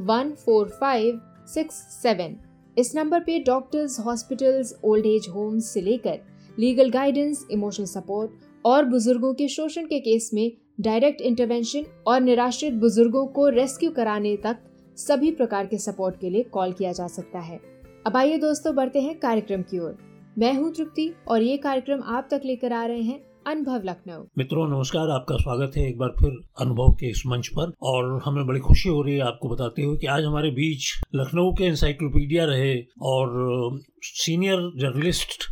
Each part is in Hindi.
One four five six seven इस नंबर पे doctors hospitals old age homes से लेकर लीगल गाइडेंस इमोशनल सपोर्ट और बुज़ुर्गों के शोषण के केस में डायरेक्ट इंटरवेंशन और निराश्रित बुज़ुर्गों को रेस्क्यू कराने तक सभी प्रकार के सपोर्ट के लिए कॉल किया जा सकता है। अब आइए दोस्तों बढ़ते हैं कार्यक्रम की ओर। मैं हूँ तृप्ति और ये कार्यक्रम आप तक लेकर आ रहे हैं अनुभव लखनऊ। मित्रों, नमस्कार, आपका स्वागत है एक बार फिर अनुभव के इस मंच पर। और हमें बड़ी खुशी हो रही है आपको बताते हुए कि आज हमारे बीच लखनऊ के इंसाइक्लोपीडिया रहे और सीनियर जर्नलिस्ट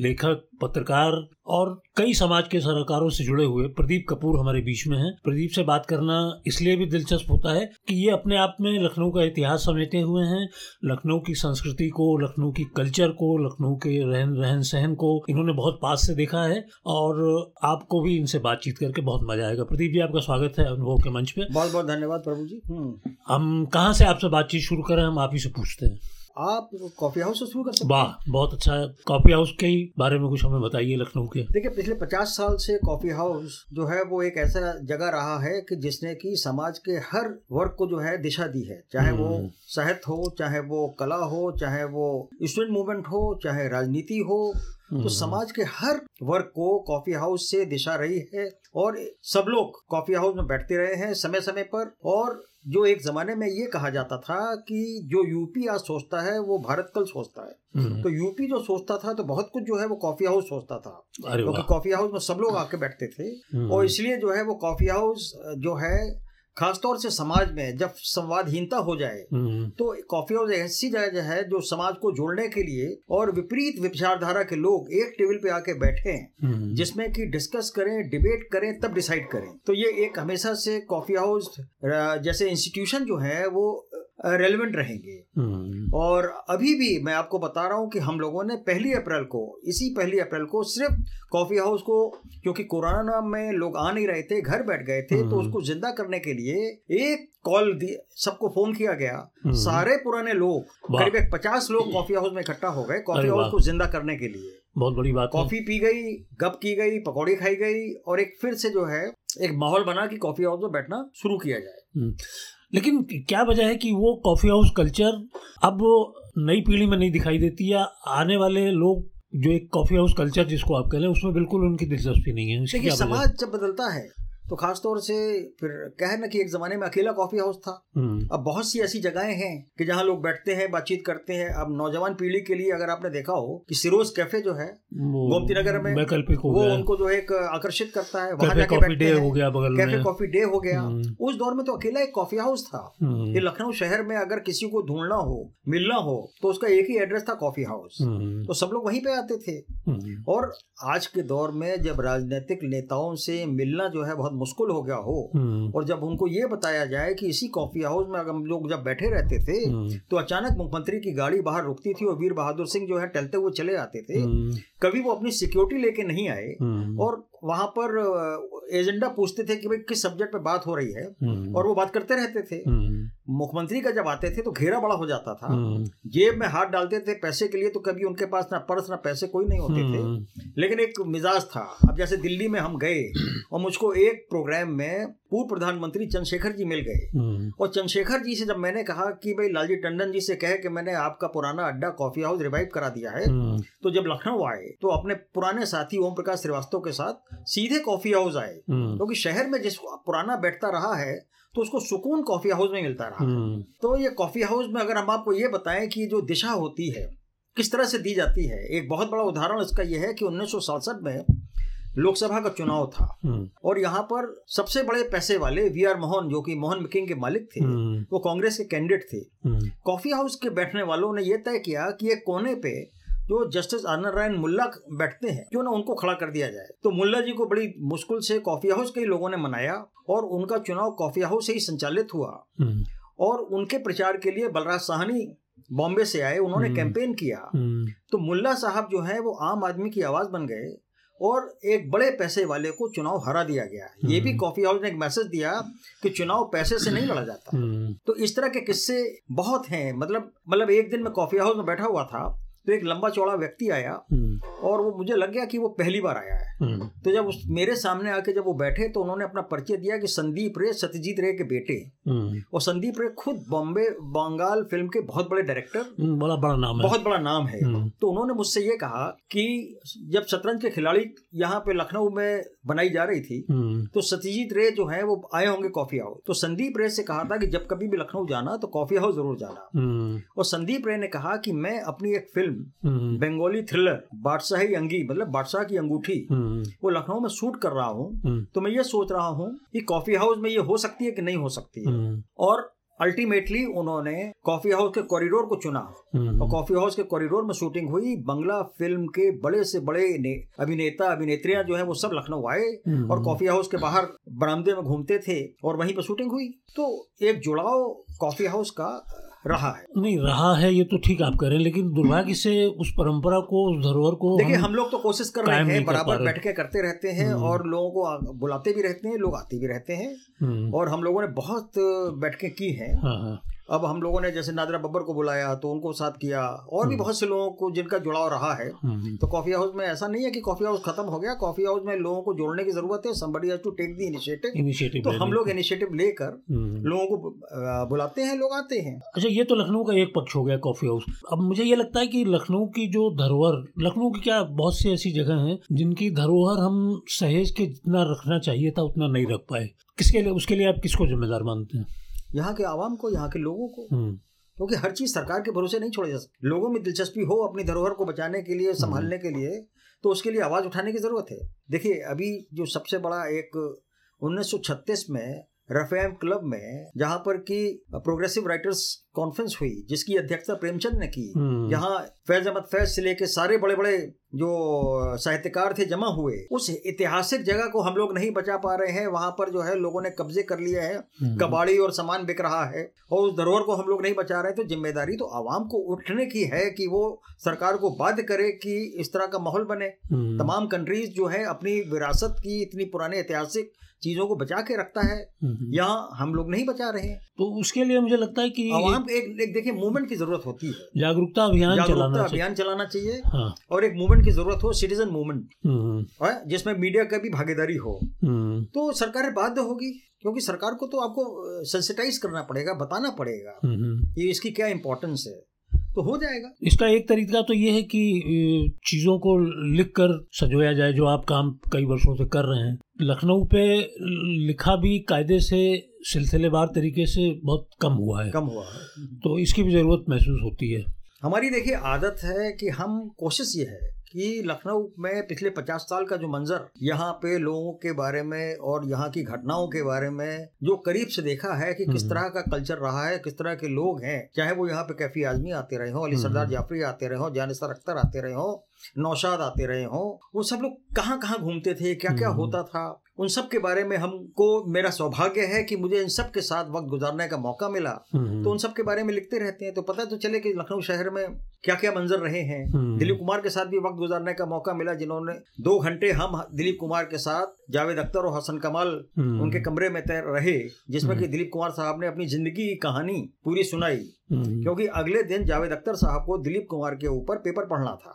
लेखक पत्रकार और कई समाज के सरोकारों से जुड़े हुए प्रदीप कपूर हमारे बीच में हैं। प्रदीप से बात करना इसलिए भी दिलचस्प होता है कि ये अपने आप में लखनऊ का इतिहास समेटे हुए हैं। लखनऊ की संस्कृति को लखनऊ की कल्चर को लखनऊ के रहन रहन सहन को इन्होंने बहुत पास से देखा है और आपको भी इनसे बातचीत करके बहुत मज़ा आएगा। प्रदीप जी आपका स्वागत है अनुभव के मंच पे। बहुत बहुत धन्यवाद प्रभु जी। हम्म। हम कहाँ से आपसे बातचीत शुरू करें हम आप ही से पूछते हैं। आप कॉफ़ी हाउस से शुरू कर सकते वाह बहुत अच्छा है कॉफ़ी हाउस के ही बारे में कुछ हमें बताइए लखनऊ के देखिए पिछले पचास साल से कॉफ़ी हाउस जो है वो एक ऐसा जगह रहा है कि जिसने की समाज के हर वर्ग को जो है दिशा दी है चाहे वो हम्म। साहित्य हो चाहे वो कला हो चाहे वो स्टूडेंट मूवमेंट हो चाहे राजनीति हो तो हम्म। समाज के हर वर्ग को कॉफ़ी हाउस से दिशा रही है और सब लोग कॉफ़ी हाउस में बैठते रहे हैं समय समय पर और जो एक जमाने में ये कहा जाता था कि जो यूपी आज सोचता है वो भारत कल सोचता है हम्म। तो यूपी जो सोचता था तो बहुत कुछ जो है वो कॉफ़ी हाउस सोचता था क्योंकि कॉफ़ी हाउस में सब लोग आके बैठते थे हम्म। और इसलिए जो है वो कॉफ़ी हाउस जो है खासतौर से समाज में जब संवादहीनता हो जाए हम्म। तो कॉफ़ी हाउस ऐसी जगह है जो समाज को जोड़ने के लिए और विपरीत विचारधारा के लोग एक टेबल पे आके बैठे हम्म। जिसमें कि डिस्कस करें डिबेट करें तब डिसाइड करें तो ये एक हमेशा से कॉफ़ी हाउस जैसे इंस्टीट्यूशन जो है वो रेलिवेंट रहेंगे। हम्म। और अभी भी मैं आपको बता रहा हूँ कि हम लोगों ने पहली अप्रैल को इसी पहली अप्रैल को सिर्फ़ कॉफ़ी हाउस को क्योंकि कोरोना में लोग आ नहीं रहे थे घर बैठ गए थे तो हम्म। उसको ज़िंदा करने के लिए एक कॉल सबको फ़ोन किया गया। हम्म। सारे पुराने लोग करीब पचास लोग कॉफ़ी हाउस में इकट्ठा हो गए कॉफ़ी हाउस को ज़िंदा करने के लिए। बहुत बड़ी बात कॉफ़ी पी गई गप की गई पकौड़ी खाई गई और एक फिर से जो है एक माहौल बना कि कॉफ़ी हाउस में बैठना शुरू किया जाए। लेकिन क्या वजह है कि वो कॉफ़ी हाउस कल्चर अब नई पीढ़ी में नहीं दिखाई देती या आने वाले लोग जो एक कॉफ़ी हाउस कल्चर जिसको आप कह रहे हैं उसमें बिल्कुल उनकी दिलचस्पी नहीं है? समाज जब बदलता है तो खास तौर से फिर कहे ना कि एक जमाने में अकेला कॉफ़ी हाउस था। हम्म। अब बहुत सी ऐसी जगहें हैं कि जहाँ लोग बैठते हैं बातचीत करते हैं। अब नौजवान पीढ़ी के लिए अगर आपने देखा हो कि सिरोज कैफ़े जो है गोमती नगर में वो उनको जो है आकर्षित करता है। वहाँ जाके बैठते हो। गया बगल कैफ़े कॉफ़ी डे हो गया। हम्म। उस दौर में तो अकेला एक कॉफ़ी हाउस था। हम्म। ये लखनऊ शहर में अगर किसी को ढूंढना हो मिलना हो तो उसका एक ही एड्रेस था कॉफ़ी हाउस तो सब लोग वहीं पे आते थे। और आज के दौर में जब राजनीतिक नेताओं से मिलना जो है बहुत मुश्किल हो गया हो। हम्म। और जब उनको ये बताया जाए कि इसी कॉफ़ी हाउस में अगर हम लोग जब बैठे रहते थे हम्म। तो अचानक मुख्यमंत्री की गाड़ी बाहर रुकती थी और वीर बहादुर सिंह जो है टहलते हुए चले आते थे। हम्म। कभी वो अपनी सिक्योरिटी लेके नहीं आए। और वहाँ पर एजेंडा पूछते थे कि भाई किस सब्जेक्ट पे बात हो रही है? और वो बात करते रहते थे। मुख्यमंत्री का जब आते थे तो घेरा बड़ा हो जाता था। हम्म, जेब में हाथ डालते थे पैसे के लिए तो कभी उनके पास ना पर्स ना पैसे कोई नहीं होते थे। हम्म, लेकिन एक मिजाज था। अब जैसे दिल्ली में हम गए और मुझको एक प्रोग्राम में पूर्व प्रधानमंत्री चंद्रशेखर जी मिल गए। हम्म, और चंद्रशेखर जी से जब मैंने कहा कि भाई लालजी टंडन जी से कहे कि मैंने आपका पुराना अड्डा कॉफ़ी हाउस रिवाइव करा दिया है हम्म, तो जब लखनऊ आए तो अपने पुराने साथी ओम प्रकाश श्रीवास्तव के साथ सीधे कॉफ़ी हाउस आए। हम्म, क्योंकि शहर में जिस पुराना बैठता रहा है तो उसको सुकून कॉफ़ी हाउस में मिलता रहा। तो ये कॉफ़ी हाउस में अगर हम आपको ये बताएँ कि जो दिशा होती है किस तरह से दी जाती है एक बहुत बड़ा उदाहरण इसका यह है कि उन्नीस सौ सड़सठ में लोकसभा का चुनाव था। हम्म, और यहाँ पर सबसे बड़े पैसे वाले वी आर मोहन जो कि मोहन मिकिंग के मालिक थे हम्म, वो कांग्रेस के कैंडिडेट थे। हम्म, कॉफ़ी हाउस के बैठने वालों ने यह तय किया कि एक कोने पे जो जस्टिस आनंद नारायण मुल्ला बैठते हैं क्यों ना उनको खड़ा कर दिया जाए। तो मुल्ला जी को बड़ी मुश्किल से कॉफ़ी हाउस के ही लोगों ने मनाया और उनका चुनाव कॉफ़ी हाउस से ही संचालित हुआ। और उनके प्रचार के लिए बलराज साहनी बॉम्बे से आए उन्होंने। कैंपेन किया। तो मुल्ला साहब जो है वो आम आदमी की आवाज़ बन गए। और एक बड़े पैसे वाले को चुनाव हरा दिया गया ये भी हम्म। कॉफ़ी हाउस ने एक मैसेज दिया कि चुनाव पैसे से नहीं लड़ा जाता। हम्म, तो इस तरह के किस्से बहुत हैं। मतलब मतलब एक दिन मैं कॉफ़ी हाउस में बैठा हुआ था तो एक लंबा चौड़ा व्यक्ति आया हम्म, और वो मुझे लग गया कि वो पहली बार आया है। हम्म, तो जब उस मेरे सामने आके जब वो बैठे तो उन्होंने अपना परिचय दिया कि संदीप रे सत्यजीत रे के बेटे। हम्म, और संदीप रे खुद बॉम्बे बंगाल फ़िल्म के बहुत बड़े डायरेक्टर। बड़ा बड़ा नाम है। बहुत बड़ा नाम है। तो उन्होंने मुझसे ये कहा कि जब शतरंज के खिलाड़ी यहाँ पे लखनऊ में बनाई जा रही थी तो सत्यजीत रे जो है वो आए होंगे कॉफ़ी हाउस। तो संदीप रे से कहा था कि जब कभी भी लखनऊ जाना तो कॉफ़ी हाउस ज़रूर जाना। और संदीप रे ने कहा कि मैं अपनी एक film hmm, Bengali thriller Badshahi अंगी मतलब बादशाह की अंगूठी हम्म, वो लखनऊ में शूट कर रहा हूँ हम्म, तो मैं ये सोच रहा हूँ कि कॉफ़ी हाउस में ये हो सकती है कि नहीं हो सकती है। और अल्टीमेटली उन्होंने कॉफ़ी हाउस के कॉरिडोर को चुना। और कॉफ़ी हाउस के कॉरिडोर में शूटिंग हुई। बंगला फ़िल्म के बड़े से बड़े अभिनेता अभिनेत्रियाँ जो है वो सब लखनऊ आए और कॉफ़ी हाउस के बाहर बरामदे में घूमते थे और वहीं पर शूटिंग हुई। तो एक जुड़ाव कॉफ़ी हाउस का रहा है। नहीं रहा है ये तो ठीक आप कह रहे हैं लेकिन दुर्भाग्य से उस परंपरा को उस धरोहर को देखिए हम- हम लोग तो कोशिश कर रहे हैं बराबर। बैठ के करते रहते हैं हम्म। और लोगों को बुलाते भी रहते हैं लोग आते भी रहते हैं हम्म, और हम लोगों ने बहुत बैठके की है। हाँ हाँ। अब हम लोगों ने जैसे नादरा बब्बर को बुलाया तो उनको साथ किया और भी हम्म। बहुत से लोगों को जिनका जुड़ाव रहा है। हम्म, तो कॉफ़ी हाउस में ऐसा नहीं है कि कॉफ़ी हाउस खत्म हो गया कॉफ़ी हाउस में लोगों को जोड़ने की ज़रूरत है somebody has to take the initiative initiative तो हम लोग। इनिशिएटिव लेकर हम्म, लोगों को बुलाते हैं लोग आते हैं। अच्छा ये तो लखनऊ का एक पक्ष हो गया कॉफ़ी हाउस अब मुझे ये लगता है कि लखनऊ की जो धरोहर लखनऊ की क्या बहुत सी ऐसी जगह है जिनकी धरोहर हम सहेज के जितना रखना चाहिए था उतना नहीं रख पाए। किसके लिए उसके लिए आप किसको जिम्मेदार मानते हैं? यहाँ के आवाम को यहाँ के लोगों को। हम्म, क्योंकि हर चीज़ सरकार के भरोसे नहीं छोड़ी जा सकती। लोगों में दिलचस्पी हो अपनी धरोहर को बचाने के लिए संभालने के लिए तो उसके लिए आवाज़ उठाने की ज़रूरत है। देखिए अभी जो सबसे बड़ा एक 1936 में रफेम क्लब में जहाँ पर की प्रोग्रेसिव राइटर्स कॉन्फ्रेंस हुई जिसकी अध्यक्षता प्रेमचंद ने की। हम्म, जहाँ फैज अहमद फैज से लेके सारे बड़े बड़े जो साहित्यकार थे जमा हुए उस ऐतिहासिक जगह को हम लोग नहीं बचा पा रहे हैं। वहाँ पर जो है लोगों ने कब्जे कर लिए हैं हम्म, कबाड़ी और सामान बिक रहा है और उस धरोहर को हम लोग नहीं बचा रहे। तो ज़िम्मेदारी तो आवाम को उठने की है कि वो सरकार को बाध्य करे कि इस तरह का माहौल बने। हम्म, तमाम कंट्रीज़ जो है अपनी विरासत की इतनी पुराने ऐतिहासिक चीज़ों को बचा के रखता है हम्म, यहाँ हम लोग नहीं बचा रहे तो उसके लिए मुझे लगता है कि आवाम को एक, एक देखिए मूवमेंट की ज़रूरत होती है। जागरूकता अभियान जागरूकता चलाना चाहिए। अभियान चलाना चाहिए हाँ। और एक मूवमेंट की ज़रूरत हो सिटीजन मूवमेंट हम्म, जिसमें मीडिया का भी भागीदारी हो। हम्म, तो सरकार बाध्य होगी क्योंकि सरकार को तो आपको सेंसिटाइज करना पड़ेगा बताना पड़ेगा। हम्म, कि इसकी क्या इम्पोर्टेंस है? तो हो जाएगा। इसका एक तरीका तो ये है कि चीज़ों को लिख कर सजोया जाए जो आप काम कई वर्षों से कर रहे हैं। लखनऊ पे लिखा भी कायदे से सिलसिलेवार तरीके से बहुत कम हुआ है। कम हुआ है। तो इसकी भी ज़रूरत महसूस होती है। हमारी देखिए आदत है कि हम कोशिश ये है कि लखनऊ में पिछले पचास साल का जो मंजर यहाँ पे लोगों के बारे में और यहाँ की घटनाओं के बारे में जो करीब से देखा है कि किस हम्म। तरह का कल्चर रहा है किस तरह के लोग हैं चाहे वो यहाँ पे कैफी आजमी आते रहे हों अली हम्म। सरदार जाफरी आते रहे हों जानिसर अख्तर आते रहे हों नौशाद आते रहे हों वो सब लोग कहाँ कहाँ घूमते थे क्या क्या हम्म। होता था उन सब के बारे में हमको मेरा सौभाग्य है कि मुझे इन सब के साथ वक्त गुजारने का मौका मिला। तो उन सब के बारे में लिखते रहते हैं तो पता तो चले कि लखनऊ शहर में क्या क्या मंजर रहे हैं। हम्म, दिलीप कुमार के साथ भी वक्त गुजारने का मौका मिला जिन्होंने दो घंटे हम दिलीप कुमार के साथ जावेद अख्तर और हसन कमाल हम्म, उनके कमरे में तैर रहे जिसमें कि हम्म। दिलीप कुमार साहब ने अपनी ज़िंदगी की कहानी पूरी सुनाई। क्योंकि अगले दिन जावेद अख्तर साहब को दिलीप कुमार के ऊपर पेपर पढ़ना था।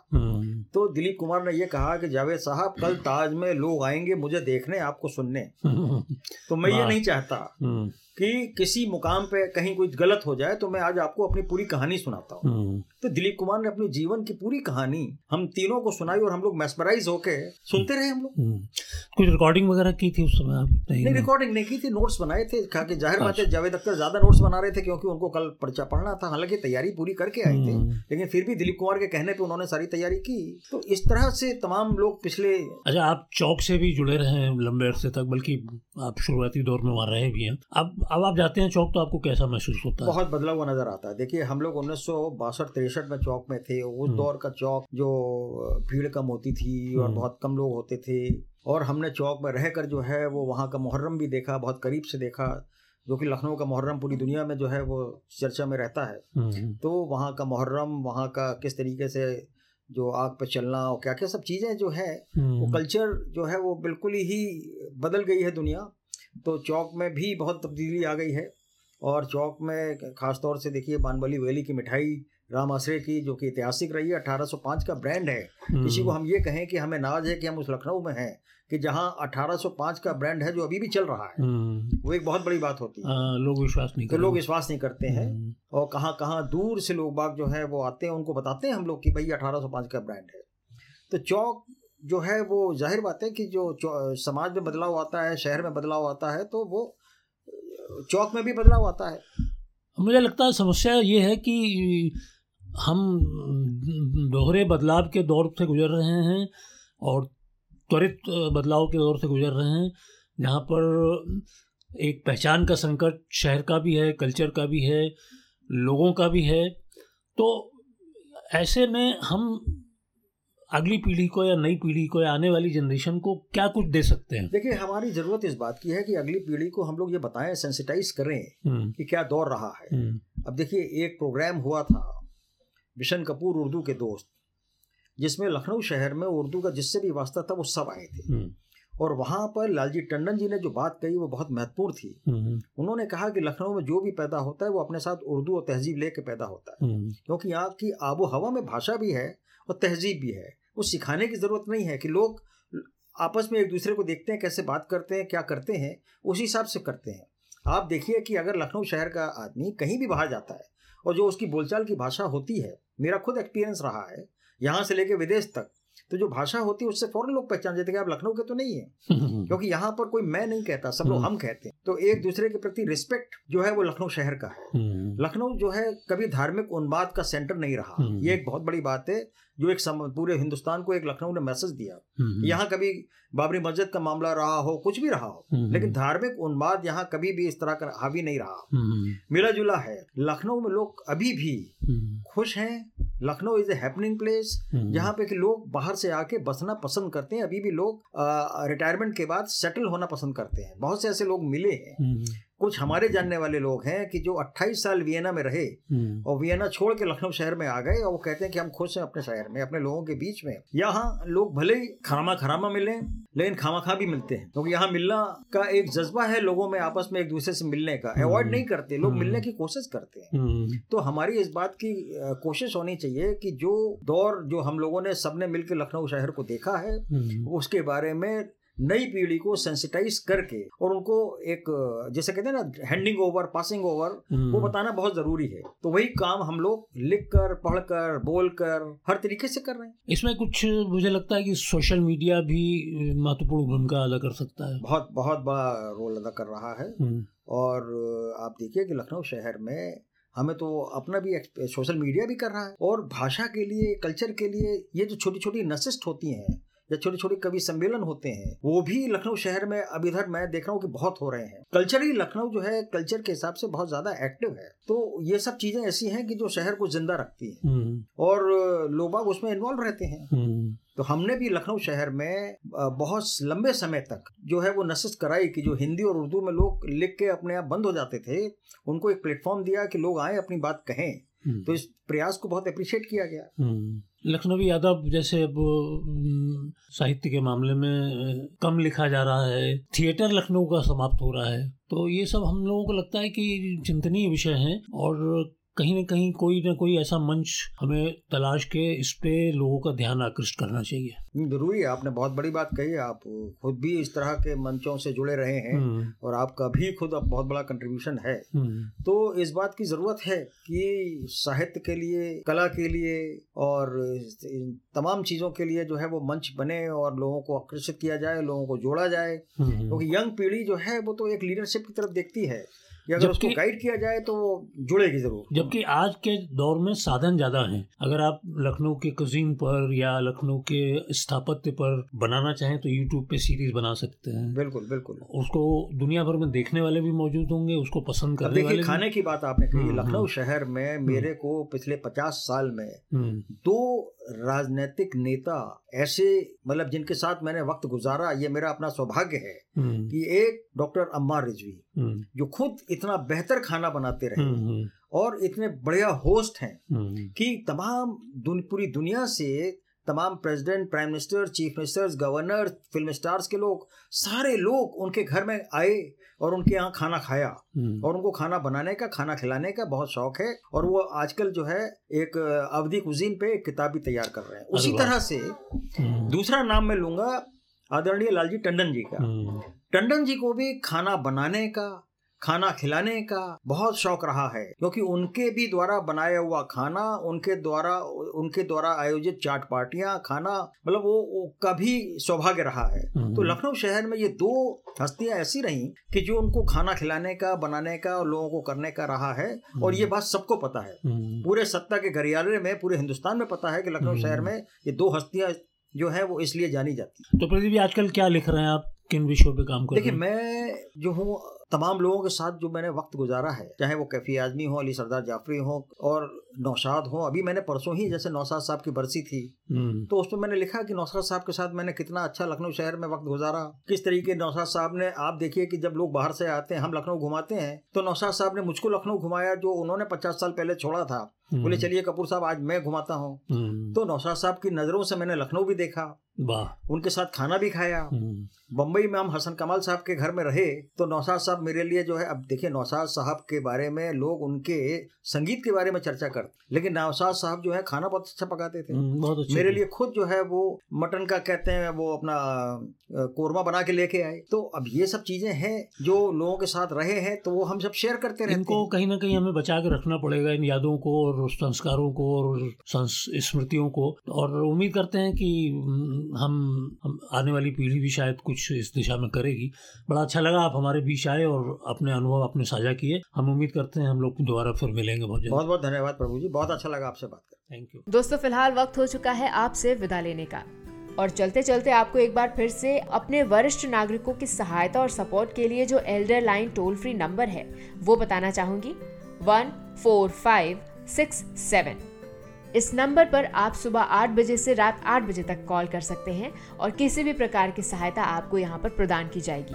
तो दिलीप कुमार ने यह कहा कि जावेद साहब कल ताज में लोग आएँगे मुझे देखने आपको सुनने। तो मैं ये नहीं चाहता। हम्म, कि किसी मुकाम पे कहीं कुछ गलत हो जाए तो मैं आज आपको अपनी पूरी कहानी सुनाता हूँ। हम्म, तो दिलीप कुमार ने अपने जीवन की पूरी कहानी हम तीनों को सुनाई और हम लोग मेस्मराइज होके सुनते रहे हम लोग। हम्म। कुछ रिकॉर्डिंग वगैरह की थी उस समय आप? नहीं नहीं रिकॉर्डिंग नहीं की थी नोट्स बनाए थे कहा कि ज़ाहिर बात है अच्छा। जावेद अख्तर ज़्यादा नोट्स बना रहे थे क्योंकि उनको कल पर्चा पढ़ना था हालाँकि तैयारी पूरी करके आए थे हम्म। लेकिन फिर भी दिलीप कुमार के कहने पर उन्होंने सारी तैयारी की। तो इस तरह से तमाम लोग पिछले अच्छा आप चौक से भी जुड़े रहे हैं लंबे अरसे तक बल्कि आप शुरुआती दौर में वहाँ रहे भी हैं। अब अब आप जाते हैं चौक तो आपको कैसा महसूस होता है? बहुत बदला हुआ नज़र आता है। देखिए हम लोग उन्नीस सौ बासठ तिरसठ में चौक में थे। उस हम्म। दौर का चौक जो भीड़ कम होती थी और हम्म। बहुत कम लोग होते थे। और हमने चौक में रहकर जो है वो वहाँ का मुहर्रम भी देखा बहुत करीब से देखा जो कि लखनऊ का मुहर्रम पूरी दुनिया में जो है वो चर्चा में रहता है। हम्म, तो वहाँ का मुहर्रम वहाँ का किस तरीके से जो आग पे चलना और क्या क्या सब चीज़ें जो है वो कल्चर जो है वो बिल्कुल ही बदल गई है दुनिया। तो चौक में भी बहुत तब्दीली आ गई है और चौक में खास तौर से देखिए बानबली वैली की मिठाई राम आश्रय की जो कि ऐतिहासिक रही है 1805 का ब्रांड है। किसी को हम ये कहें कि हमें नाज है कि हम उस लखनऊ में हैं कि जहाँ 1805 का ब्रांड है जो अभी भी चल रहा है। हम्म, वो एक बहुत बड़ी बात होती है। हाँ, लोग विश्वास नहीं तो लोग विश्वास नहीं करते हैं हम्म, और कहाँ कहाँ दूर से लोग बाग जो है वो आते हैं उनको बताते हैं हम लोग कि भाई 1805 का ब्रांड है। तो चौक जो है वो ज़ाहिर बात है कि जो समाज में बदलाव आता है, शहर में बदलाव आता है तो वो, चौक में भी बदलाव आता है। मुझे लगता है समस्या ये है कि हम दोहरे बदलाव के दौर से गुजर रहे हैं और त्वरित बदलाव के दौर से गुजर रहे हैं, जहाँ पर एक पहचान का संकट शहर का भी है, कल्चर का भी है, लोगों का भी है। तो ऐसे में हम अगली पीढ़ी को या नई पीढ़ी को या आने वाली जनरेशन को क्या कुछ दे सकते हैं? देखिए हमारी ज़रूरत इस बात की है कि अगली पीढ़ी को हम लोग ये बताएँ सेंसिटाइज करें हम्म, कि क्या दौर रहा है। हम्म, अब देखिए एक प्रोग्राम हुआ था बिशन कपूर उर्दू के दोस्त जिसमें लखनऊ शहर में उर्दू का जिससे भी वास्ता था वो सब आए थे। हम्म, और वहाँ पर लालजी टंडन जी ने जो बात कही वो बहुत महत्वपूर्ण थी। उन्होंने कहा कि लखनऊ में जो भी पैदा होता है वो अपने साथ उर्दू और तहजीब लेके पैदा होता है। क्योंकि यहाँ की आबो हवा में भाषा भी है और तहजीब भी है। वो सिखाने की ज़रूरत नहीं है कि लोग आपस में एक दूसरे को देखते हैं कैसे बात करते हैं क्या करते हैं उसी हिसाब से करते हैं। आप देखिए कि अगर लखनऊ शहर का आदमी कहीं भी बाहर जाता है और जो उसकी बोलचाल की भाषा होती है मेरा खुद एक्सपीरियंस रहा है यहाँ से लेके विदेश तक तो जो भाषा होती है उससे फ़ौरन लोग पहचान जाते हैं कि आप लखनऊ के तो नहीं है। क्योंकि यहाँ पर कोई मैं नहीं कहता सब लोग हम्म। हम कहते हैं। तो एक दूसरे के प्रति रिस्पेक्ट जो है वो लखनऊ शहर का है। हम्म, लखनऊ जो है कभी धार्मिक उन्माद का सेंटर नहीं रहा। हम्म। ये एक बहुत बड़ी बात है जो एक सम, पूरे हिंदुस्तान को एक लखनऊ ने मैसेज दिया। हम्म, यहाँ कभी बाबरी मस्जिद का मामला रहा हो कुछ भी रहा हो हम्म, लेकिन धार्मिक उन्माद यहाँ कभी भी इस तरह का हावी नहीं रहा। हम्म, मिला जुला है। लखनऊ में लोग अभी भी हम्म, खुश हैं। Lucknow is a happening place hmm, जहाँ पे कि लोग बाहर से आके बसना पसंद करते हैं। अभी भी लोग रिटायरमेंट के बाद सेटल होना पसंद करते हैं। बहुत से ऐसे लोग मिले हैं। हम्म, कुछ हमारे जानने वाले लोग हैं कि जो 28 साल वियना में रहे हम्म, और वियना छोड़ के लखनऊ शहर में आ गए और वो कहते हैं कि हम खुश हैं अपने शहर में अपने लोगों के बीच में। यहाँ लोग भले ही खामा खरामा मिले लेकिन खामा खा भी मिलते हैं। क्योंकि तो यहाँ मिलना का एक जज्बा है लोगों में आपस में एक दूसरे से मिलने का। अवॉइड नहीं करते लोग हम्म। मिलने की कोशिश करते हैं। हम्म, तो हमारी इस बात की कोशिश होनी चाहिए कि जो दौर जो हम लोगों ने सबने मिलकर लखनऊ शहर को देखा है हम्म, उसके बारे में नई पीढ़ी को सेंसिटाइज करके और उनको एक जैसे कहते हैं ना हैंडिंग ओवर पासिंग ओवर वो हम्म, बताना बहुत ज़रूरी है। तो वही काम हम लोग लिख कर पढ़ कर बोल कर हर तरीके से कर रहे हैं। इसमें कुछ मुझे लगता है कि सोशल मीडिया भी महत्वपूर्ण भूमिका अदा कर सकता है। बहुत बहुत बड़ा रोल अदा कर रहा है। हम्म, और आप देखिए कि लखनऊ शहर में हमें तो अपना भी सोशल मीडिया भी कर रहा है। और भाषा के लिए कल्चर के लिए ये जो छोटी छोटी नशिस्ट होती हैं या छोटे छोटे कवि सम्मेलन होते हैं वो भी लखनऊ शहर में अब इधर मैं देख रहा हूँ कि बहुत हो रहे हैं। कल्चरली लखनऊ जो है कल्चर के हिसाब से बहुत ज़्यादा एक्टिव है। तो ये सब चीज़ें ऐसी हैं कि जो शहर को ज़िंदा रखती हैं। हम्म, और लोग बाग उसमें इन्वॉल्व रहते हैं। हम्म, तो हमने भी लखनऊ शहर में बहुत लंबे समय तक जो है वो नशस्त कराई कि जो हिंदी और उर्दू में लोग लिख के अपने आप बंद हो जाते थे उनको एक प्लेटफॉर्म दिया कि लोग आए अपनी बात कहें। तो इस प्रयास को बहुत अप्रिशिएट किया गया हम्म। लखनवी यादव जैसे अब साहित्य के मामले में कम लिखा जा रहा है थिएटर लखनऊ का समाप्त हो रहा है तो ये सब हम लोगों को लगता है कि चिंतनीय विषय हैं और कहीं ना कहीं कोई ना कोई ऐसा मंच हमें तलाश के इस पे लोगों का ध्यान आकृष्ट करना चाहिए ज़रूरी है आपने बहुत बड़ी बात कही आप खुद भी इस तरह के मंचों से जुड़े रहे हैं हम्म। और आपका भी खुद अब बहुत बड़ा कंट्रीब्यूशन है हम्म। तो इस बात की ज़रूरत है कि साहित्य के लिए कला के लिए और तमाम चीज़ों के लिए जो है वो मंच बने और लोगों को आकर्षित किया जाए लोगों को जोड़ा जाए हम्म। क्योंकि यंग पीढ़ी जो है वो तो एक लीडरशिप की तरफ़ देखती है अगर उसको गाइड किया जाए तो वो जुड़ेगी ज़रूर जबकि आज के दौर में साधन ज़्यादा हैं अगर आप लखनऊ के कजीन पर या लखनऊ के स्थापत्य पर बनाना चाहें तो यूट्यूब पे सीरीज़ बना सकते हैं बिल्कुल बिल्कुल उसको दुनिया भर में देखने वाले भी मौजूद होंगे उसको पसंद करने वाले खाने की बात आपने कही हम्म, लखनऊ हम्म। शहर में मेरे हम्म। को पिछले पचास साल में दो राजनीतिक नेता ऐसे मतलब जिनके साथ मैंने वक्त गुजारा ये मेरा अपना सौभाग्य है। कि एक डॉक्टर अम्मार रिजवी। जो खुद इतना बेहतर खाना बनाते रहे हम्म, और इतने बढ़िया होस्ट हैं कि तमाम दुन, पूरी दुनिया से तमाम president prime minister chief ministers governor film stars के लोग सारे लोग उनके घर में आए और उनके यहाँ खाना खाया हम्म। और उनको खाना बनाने का खाना खिलाने का बहुत शौक है और वो आजकल जो है एक अवधि कुजीन पे एक किताब भी तैयार कर रहे हैं उसी तरह से हम्म। दूसरा नाम मैं लूँगा आदरणीय लालजी टंडन जी का हम्म। टंडन जी को भी खाना बनाने का खाना खिलाने का बहुत शौक रहा है क्योंकि उनके भी द्वारा बनाया हुआ खाना उनके द्वारा उनके द्वारा आयोजित चाट पार्टियाँ खाना मतलब वो, वो कभी सौभाग्य रहा है। तो लखनऊ शहर में ये दो हस्तियाँ ऐसी रही कि जो उनको खाना खिलाने का बनाने का और लोगों को करने का रहा है और ये बात सबको पता है। पूरे सत्ता के घरियाले में पूरे हिंदुस्तान में पता है कि लखनऊ शहर में ये दो हस्तियाँ जो है वो इसलिए जानी जाती है। तो प्रदीप जी आजकल क्या लिख रहे हैं आप? किन विषयों पे काम कर देखिए मैं जो हूँ तमाम लोगों के साथ जो मैंने वक्त गुजारा है चाहे वो कैफी आजमी हो अली सरदार जाफरी हो और नौशाद हो अभी मैंने परसों ही जैसे नौशाद साहब की बरसी थी हम्म। तो उसमें मैंने लिखा कि नौशाद साहब के साथ मैंने कितना अच्छा लखनऊ शहर में वक्त गुजारा किस तरीके नौशाद साहब ने आप देखिए कि जब लोग बाहर से आते हैं हम लखनऊ घुमाते हैं तो नौशाद साहब ने मुझको लखनऊ घुमाया जो उन्होंने पचास साल पहले छोड़ा था बोले हम्म। चलिए कपूर साहब आज मैं घुमाता हूँ हम्म। तो नौशाद साहब की नज़रों से मैंने लखनऊ भी देखा उनके साथ खाना भी खाया। बम्बई में हम हसन कमाल साहब के घर में रहे तो नौशाद साहब मेरे लिए जो है अब देखिए नौशाद साहब के बारे में लोग उनके संगीत के बारे में चर्चा करते लेकिन नौशाद साहब जो है खाना बहुत अच्छा पकाते थे। हम्म, बहुत अच्छा मेरे लिए खुद जो है वो मटन का कहते हैं वो अपना कोरमा बना के लेके आए। तो अब ये सब चीज़ें हैं जो लोगों के साथ रहे हैं तो वो हम सब शेयर करते रहते इनको कहीं ना कहीं हमें बचा के रखना पड़ेगा इन यादों को और संस्कारों को और स्मृतियों को। और उम्मीद करते हैं कि हम, हम आने वाली पीढ़ी भी शायद कुछ इस दिशा में करेगी। बड़ा अच्छा लगा आप हमारे बीच आए और अपने अनुभव अपने साझा किए। हम उम्मीद करते हैं हम लोग दोबारा फिर मिलेंगे बहुत बहुत बहुत धन्यवाद प्रभु जी। बहुत अच्छा लगा आपसे बात कर थैंक यू दोस्तों फ़िलहाल वक्त हो चुका है आपसे विदा लेने का। और चलते चलते आपको एक बार फिर से अपने वरिष्ठ नागरिकों की सहायता और सपोर्ट के लिए जो elder line toll free number है वो बताना चाहूँगी। One four five six seven. इस नंबर पर आप सुबह आठ बजे से रात आठ बजे तक कॉल कर सकते हैं और किसी भी प्रकार की सहायता आपको यहाँ पर प्रदान की जाएगी।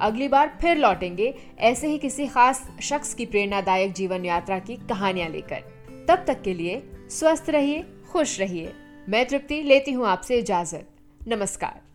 अगली बार फिर लौटेंगे ऐसे ही किसी खास शख्स की प्रेरणादायक जीवन यात्रा की कहानियाँ लेकर। तब तक के लिए स्वस्थ रहिए, खुश रहिए। मैं तृप्ति लेती हूँ आपसे इजाज़त। नमस्कार।